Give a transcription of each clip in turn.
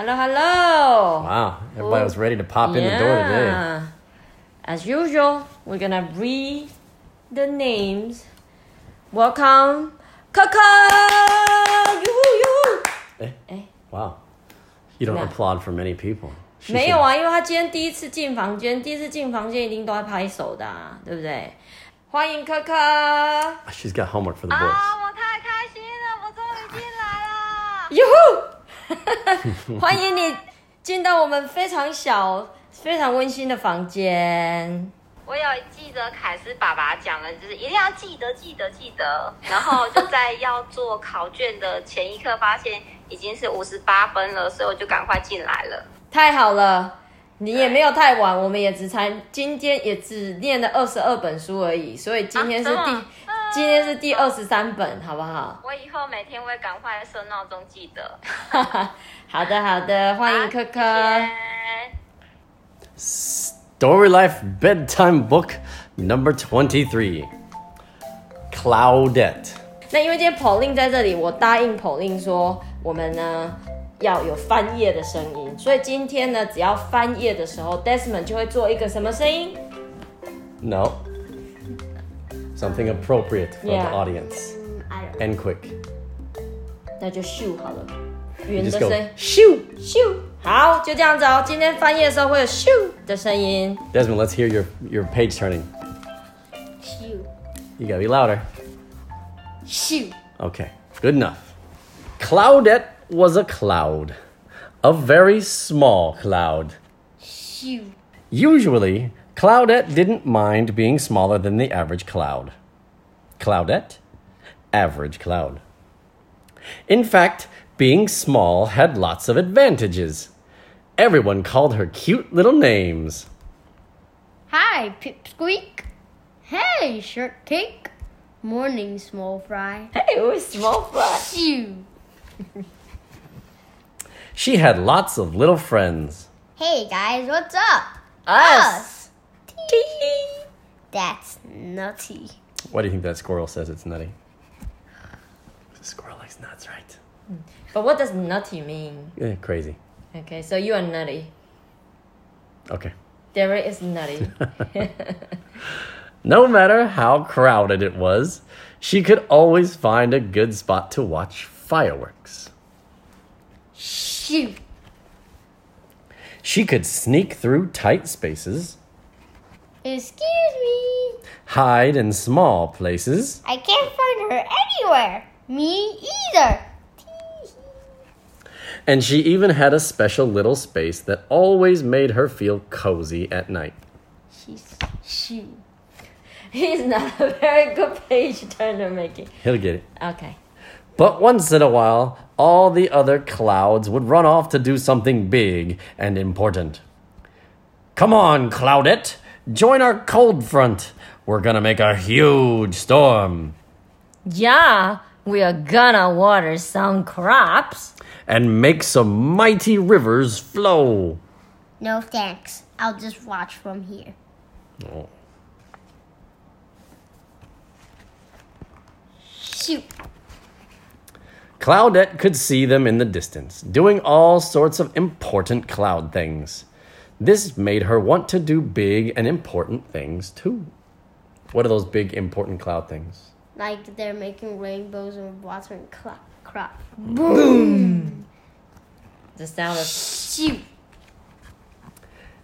Hello, hello. Wow, everybody was ready to pop in the door today. Yeah. As usual, we're gonna read the names. Welcome, Coco. Yoo-hoo, yoo-hoo. Eh? Eh. Wow, you don't Yeah. applaud for many people. She 没有 should- 啊，因为他今天第一次进房间，第一次进房间一定都在拍手的、啊，对不对？欢迎科科。 She's got homework for the boys. 啊，我太开心了，我终于进来了。哟呼！ 欢迎你进到我们非常小、非常温馨的房间。我有记得凯斯爸爸讲了，就是一定要记得、记得、记得。然后就在要做考卷的前一刻，发现已经是五十八分了，所以我就赶快进来了。太好了，你也没有太晚，我们也只才今天也只念了二十二本书而已，所以今天是第、今天是第二十三本，好不好？我以后每天会赶快设闹钟，记得。好的好的，欢迎科科。Story Life Bedtime Book Number Twenty Three. Cloudette 那因为今天 Pauline 在这里，我答应 Pauline 说，我们呢要有翻页的声音，所以今天呢，只要翻页的时候，Desmond 就会做一个什么声音？No. Something um, appropriate for Yeah. the audience and quick. 那就咻好了，You let's hear your your page turning. You gotta be louder. Okay, good enough. Cloudette was a cloud, a very small cloud. Usually, Cloudette didn't mind being smaller than the average cloud. Cloudette, average cloud. In fact, being small had lots of advantages. Everyone called her cute little names. Hi, Pipsqueak. Hey, Shirt Cake. Morning, Small Fry. Hey, we're small fry. Phew. She had lots of little friends. Hey guys, what's up? Us. That's nutty. Why do you think that squirrel says it's nutty? The squirrel likes nuts, right? But what does nutty mean? Yeah, crazy. Okay, so you are nutty. Okay. Derek is nutty. No matter how crowded it was, she could always find a good spot to watch fireworks. Shoot. She could sneak through tight spaces, Excuse me. hide in small places, I can't find her anywhere. Me either. and she even had a special little space that always made her feel cozy at night. She's shoot. He's not a very good page turner making. He'll get it. Okay. But once in a while, all the other clouds would run off to do something big and important. Come on, Cloudette, join our cold front. We're gonna make a huge storm Yeah, we are gonna water some crops. and make some mighty rivers flow. No thanks. I'll just watch from here. Oh. Shoot. Cloudette could see them in the distance, doing all sorts of important cloud things. This made her want to do big and important things too. What are those big important cloud things? Like they're making rainbows and watering cro- crop. Boom! The sound of Shoot.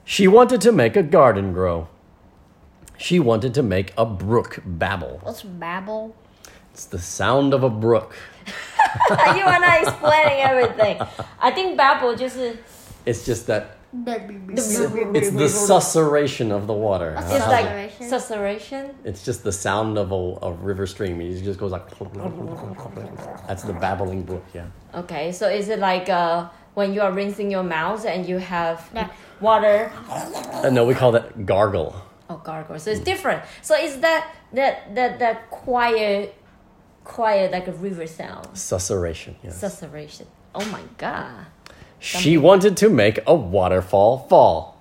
She wanted to make a garden grow. She wanted to make a brook babble. What's babble? It's the sound of a brook. you are not explaining everything. I think babble 就是 It's just that It's it's the susurration of the water. What's it's How- like Susurration? susurration. It's just the sound of a, a river stream. It just goes like. That's the babbling brook, yeah. Okay, so is it like uh, when you are rinsing your mouth and you have Yeah. water? Uh, no, we call that gargle. Oh, gargle. So it's different. So is that that that that quiet, quiet like a river sound? Susurration, yes. Susurration. Oh my god. She wanted to make a waterfall fall.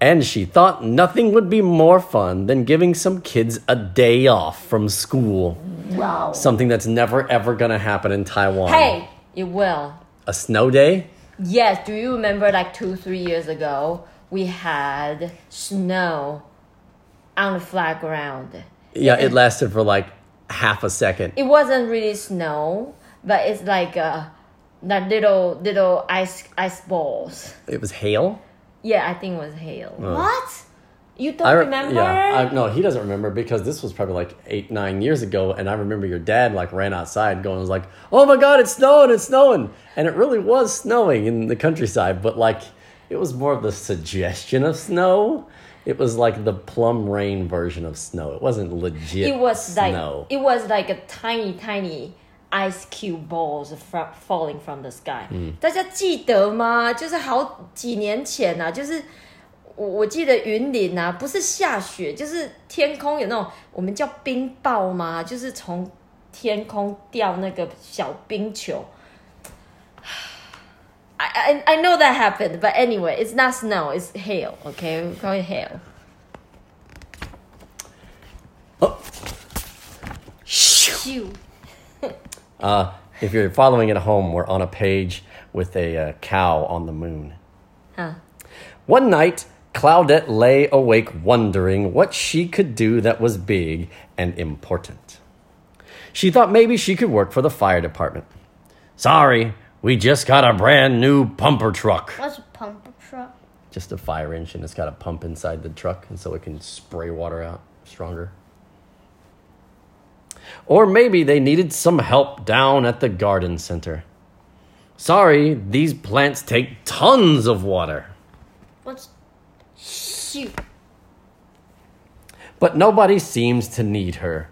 And she thought nothing would be more fun than giving some kids a day off from school. Wow. Something that's never ever gonna happen in Taiwan. Hey, it will. A snow day? Yes, do you remember like two, three years ago, we had snow on the flat ground? Yeah, it lasted for like half a second. It wasn't really snow, but it's like uh, that little little ice ice balls. It was hail. Yeah, I think it was hail. Uh. What? You don't I re- remember? Yeah, I, no, he doesn't remember because this was probably like eight, nine years ago, and I remember your dad like ran outside, going was like, "Oh my God, it's snowing! It's snowing!" And it really was snowing in the countryside, but like it was more of the suggestion of snow. It was like the plum rain version of snow. It wasn't legit. it was like snow. it was like a tiny tiny ice cube balls from falling from the sky、大家记得吗？就是好几年前啊，就是我我记得云林啊，不是下雪，就是天空有那种我们叫冰雹吗？就是从天空掉那个小冰球。I, I I know that happened, but anyway, it's not snow, it's hail. Okay, we call it hail. Shoot. Uh, if you're following at home, we're on a page with a uh, cow on the moon. Huh. One night, Cloudette lay awake wondering what she could do that was big and important. She thought maybe she could work for the fire department. Sorry, we just got a brand new pumper truck. What's a pumper truck? Just a fire engine. It's got a pump inside the truck, and so it can spray water out stronger. Or maybe they needed some help down at the garden center. Sorry, these plants take tons of water. What's shoot? But nobody seems to need her.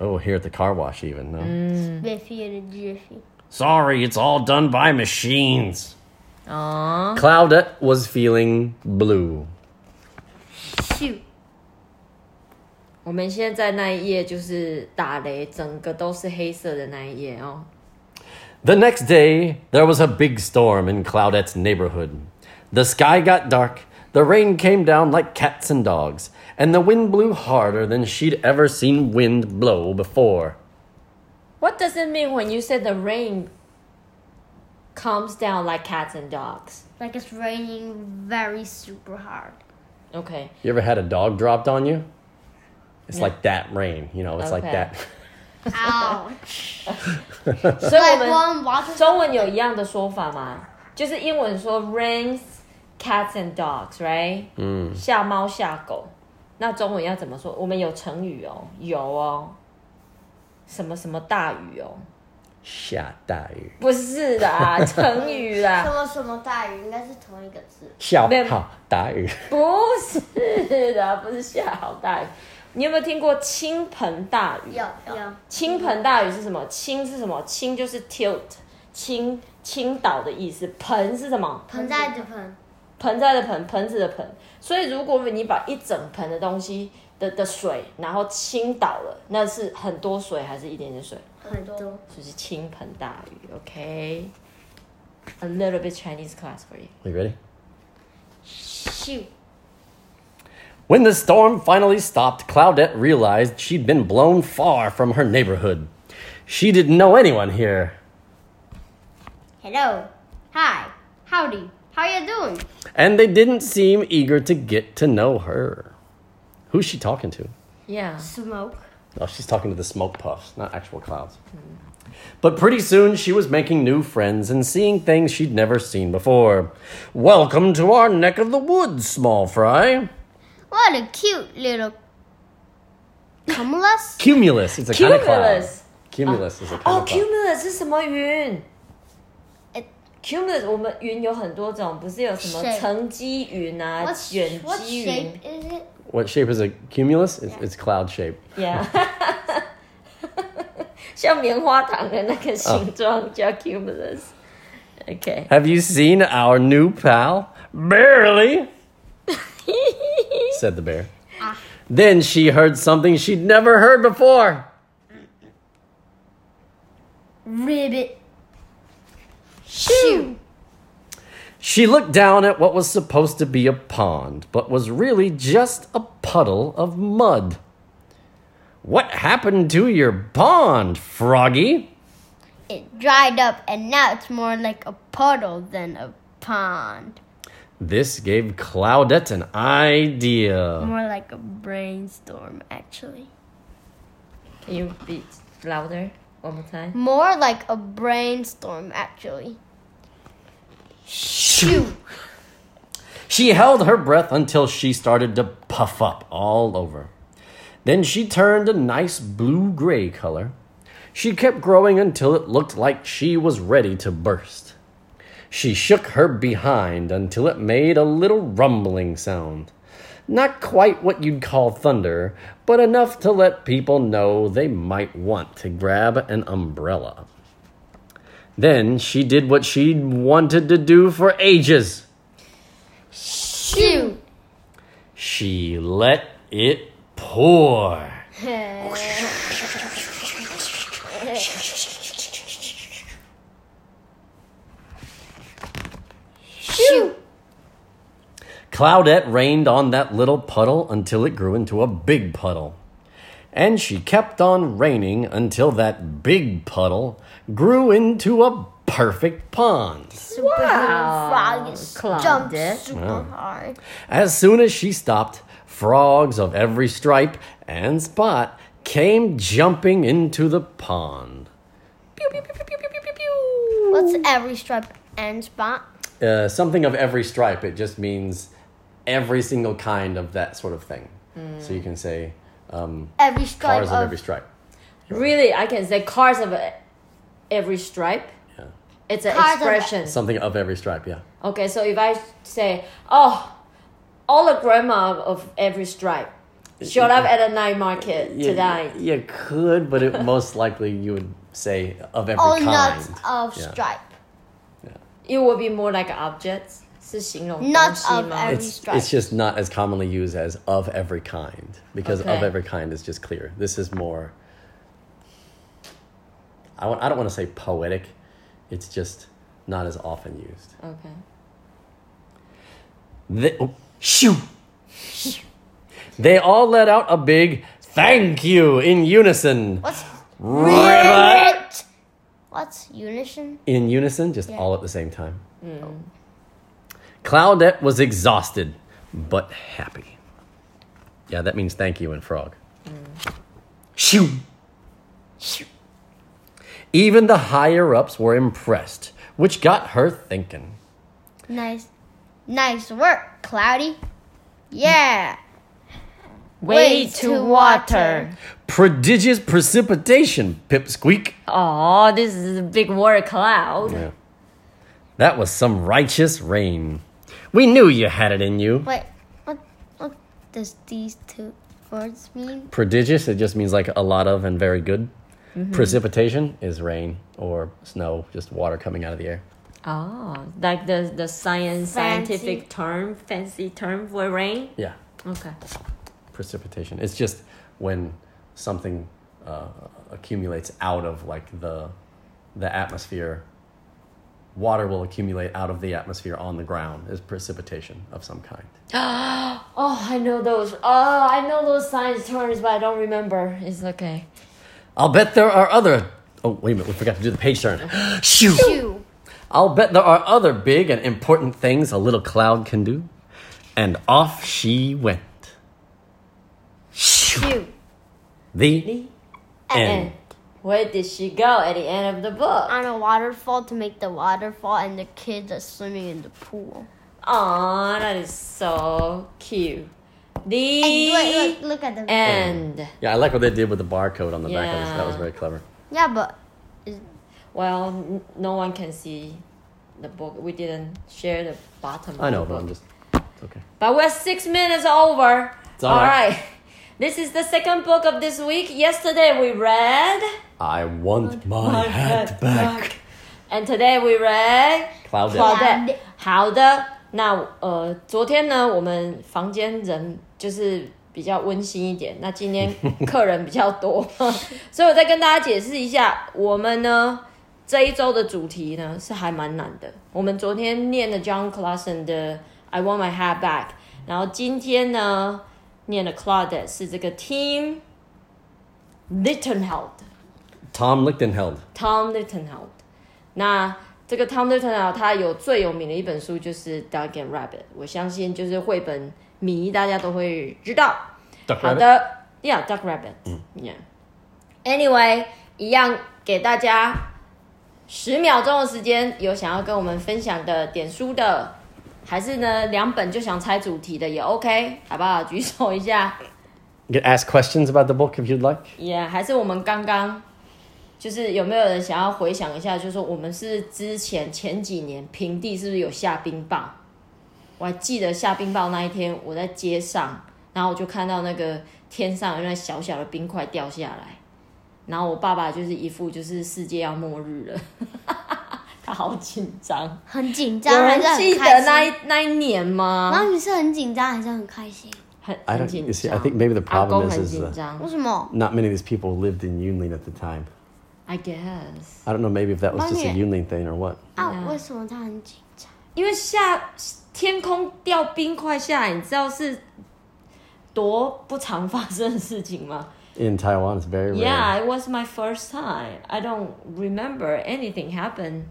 Oh, here at the car wash, even. No. Biffy and a Jiffy. Sorry, it's all done by machines. Aww. Cloudette was feeling blue. Shoot. 我们现在那一页就是打雷，整个都是黑色的那一页哦。The next day, there was a big storm in Cloudette's neighborhood. The sky got dark, the rain came down like cats and dogs, and the wind blew harder than she'd ever seen wind blow before. What does it mean when you say the rain comes down like cats and dogs? Like it's raining very super hard. Okay. You ever had a dog dropped on you? It's like that rain, you know, it's like Okay. that. Ouch. 所以我们.中文有一样的说法吗？就是英文说 rains cats and dogs，right？嗯，下猫下狗。那中文要怎么说？我们有成语哦，有哦，什么什么大雨哦，下大雨。不是啦，成语啦什。么什么大雨应该是同一个字。下没有好大雨。不是的，不是下好大雨。你有没有听过倾盆大雨？有有。倾盆大雨是什么？倾是什么？倾就是 tilt，倾倾倒的意思。盆是什么？盆栽的盆。盆栽的盆，盆子的盆。所以如果你把一整盆的东西的的水，然后倾倒了，那是很多水还是一点点水？很多。就是倾盆大雨。OK，a、little bit Chinese class for you。You ready? Shoot. When the storm finally stopped, Cloudette realized she'd been blown far from her neighborhood. She didn't know anyone here. Hello. Hi. Howdy. How you doing? And they didn't seem eager to get to know her. Who's she talking to? Yeah，Smoke. Oh, she's talking to the smoke puffs, not actual clouds. But pretty soon she was making new friends and seeing things she'd never seen before. Welcome to our neck of the woods, small fry. What a cute little cumulus. Cumulus is a kind of cloud. Cumulus。 Cumulus is a kind 哦 of cloud. ，cumulus 是什么云 It- ？cumulus 我们云有很多种，不是有什么 Shape 层积云啊、 What, 卷 what 积 shape 云 is it? What shape is a cumulus? It's, it's cloud shape. ，Yeah，像棉花糖的那个形状叫 cumulus。OK， Have you seen our new pal? Barely, said the bear. Then she heard something she'd never heard before. Ribbit. Shoot. She looked down at what was supposed to be a pond, but was really just a puddle of mud. What happened to your pond, Froggy? it dried up and now it's more like a puddle than a pond. This gave Cloudette an idea. More like a brainstorm, actually. Can you be louder one more time? More like a brainstorm, actually. Shoot! She held her breath until she started to puff up all over. Then she turned a nice blue gray color. She kept growing until it looked like she was ready to burst. She shook her behind until it made a little rumbling sound. Not quite what you'd call thunder, but enough to let people know they might want to grab an umbrella. Then she did what she'd wanted to do for ages. Shoot! She let it pour. Shoot! Cloudette rained on that little puddle until it grew into a big puddle. And she kept on raining until that big puddle grew into a perfect pond. Super Wow, frog jumped super hard. As soon as she stopped, frogs of every stripe and spot came jumping into the pond. Pew, pew, pew, pew, pew, pew, pew, pew. What's every stripe and spot? Uh, something of every stripe. It just means every single kind of that sort of thing. So you can say um, Every stripe cars of of every stripe. Really, I can say cars of every stripe. Yeah. It's an Cars of- expression. Something of every stripe, yeah. Okay, so if I say, oh, all the grandma of every stripe showed up at a night market Yeah, tonight. You could, but it most likely you would say of every all kind. nuts of Yeah. stripe. It would be more like objects. Not of every it's. It's just not as commonly used as of every kind because okay. of every kind is just clear. This is more. I w- I don't want to say poetic. It's just not as often used. Okay. They, oh, shoo! they all let out a big thank you in unison. What's ribbit? What's unison? In unison, just Yeah. all at the same time. Mm. Oh. Cloudette was exhausted, but happy. Yeah, that means thank you in frog. Mm. Shoo! Shoo! Even the higher ups were impressed, which got her thinking. Nice, nice work, Cloudy. Yeah. Way Way to to water. Prodigious precipitation, pipsqueak. Oh, this is a big word cloud. Yeah. That was some righteous rain. We knew you had it in you. Wait, what? What does these two words mean? Prodigious, it just means like a lot of and very good. Mm-hmm. Precipitation is rain or snow, just water coming out of the air. Oh, like the the science Fancy. scientific term, fancy term for rain. Yeah, Okay. Precipitation. It's just when something uh, accumulates out of like the the atmosphere. Water will accumulate out of the atmosphere on the ground is precipitation of some kind. Oh, I know those. Oh, I know those science terms, but I don't remember. It's okay. I'll bet there are other. Oh wait a minute, we forgot to do the page turn. Shoo! Two. I'll bet there are other big and important things a little cloud can do. And off she went. Shoo! Two. The end. Where did she go at the end of the book? On a waterfall to make the waterfall, and the kids are swimming in the pool. Aw, that is so cute. The And look, look, look at the. end. Yeah, I like what they did with the barcode on the back of this. That was very clever. Yeah, but Well, n- no one can see the book. We didn't share the bottom. I of know, the but I'm just it's okay. But we're six minutes over. It's all right. right. This is the second book of this week. Yesterday we read. I want my hat back. And today we read。好的，那呃，昨天呢，我们房间人就是比较温馨一点，那今天客人比较多，所以我再跟大家解释一下，我们呢这一周的主题呢是还蛮难的。我们昨天念了 John Clason 的《I Want My Hat Back》，然后今天呢念的 Claudette 是这个 Team Littenheld。Tom Lichtenheld. 那这个 Tom Lichtenheld 他有最有名的一本书就是《Duck and Rabbit》，我相信就是绘本迷大家都会知道。Duck 好 rabbit? 的，Yeah Duck Rabbit。嗯，Yeah。Anyway，一样给大家十秒钟的时间，有想要跟我们分享的点书的，还是呢两本就想猜主题的也 OK，好不好？举手一下。You can ask questions about the book if you'd like. 也、还是我们刚刚，就是有没有人想要回想一下，就是说我们是之前前几年平地是不是有下冰雹？我还记得下冰雹那一天，我在街上，然后我就看到那个天上有那小小的冰块掉下来，然后我爸爸就是一副就是世界要末日了，他 好紧张。很紧张有还是人记得很开那心？一那一年吗？然后你是很紧张还是很开心？很 I 很 don't- 紧 you see, 张。 I think maybe the 阿 problem 公 is- 很 is 紧 the- 张为什么？ Not many of these people lived in Yunlin at the time. ，I guess。 I don't know, maybe if that was just a Mommy. Yunlin thing or what. 啊 Yeah.，为什么他很紧张？因为下天空掉冰块下来，你知道是多不常发生的事情吗 In Taiwan, it's very rare. Yeah, it was my first time. I don't remember anything happened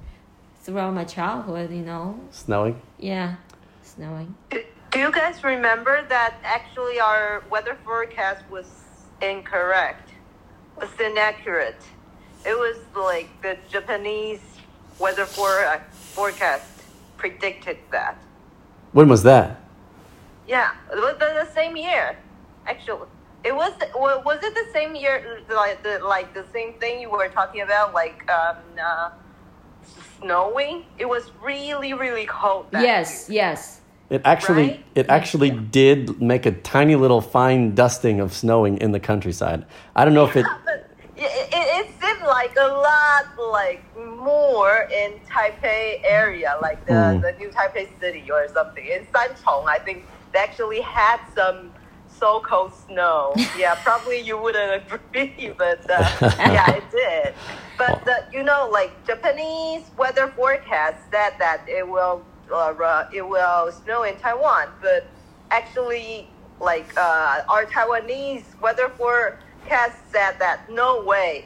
throughout my childhood. You know, Snowing. yeah, snowing. Do do you guys remember that actually our weather forecast was incorrect? Was inaccurate. It was like the Japanese weather for, uh, forecast predicted that. When was that? Yeah, it was the, the same year. Actually, it was. Was it the same year? Like the like the same thing you were talking about, like um, uh, snowing. It was really really cold. that Yes, year. yes. It actually, Right? it actually did make a tiny little fine dusting of snowing in the countryside. I don't know if it. It, it, it seemed like a lot like more in Taipei area, like the, Mm. the new Taipei city or something. In Sanchong, I think they actually had some so-called snow. yeah, probably you wouldn't agree, but uh, yeah, it did. But uh, you know, like Japanese weather forecast said that it will uh, uh, it will snow in Taiwan, but actually, like uh, our Taiwanese weather forecast said that no way.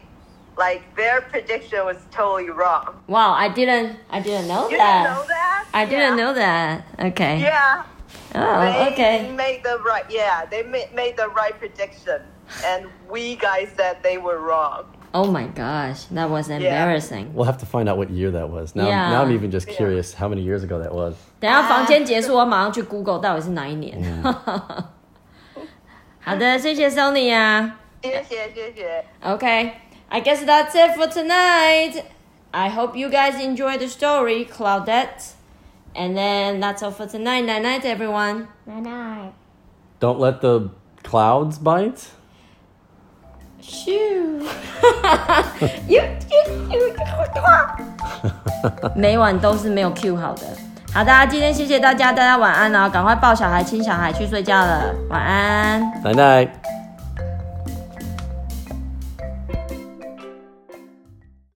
Like their prediction was totally wrong. Wow, I didn't, I didn't know You that. didn't know that? I didn't Yeah. know that. Okay. Yeah. Oh, they okay. Made the right, yeah, they made, made the right prediction, and we guys said they were wrong. Oh my gosh, that was embarrassing. Yeah. We'll have to find out what year that was. Now, yeah. now I'm even just curious yeah. how many years ago that was. 等下房间结束，我马上去 I guess that's it for tonight. I hope you guys enjoy the story, Cloudette. And then that's all for tonight. Night night, everyone. 奶奶。 Don't let the clouds bite. Shoo. you, you, you. 每晚都是没有 Q 好的。好的，今天谢谢大家，大家晚安啊！赶快抱小孩、亲小孩去睡觉了，晚安。 Night night.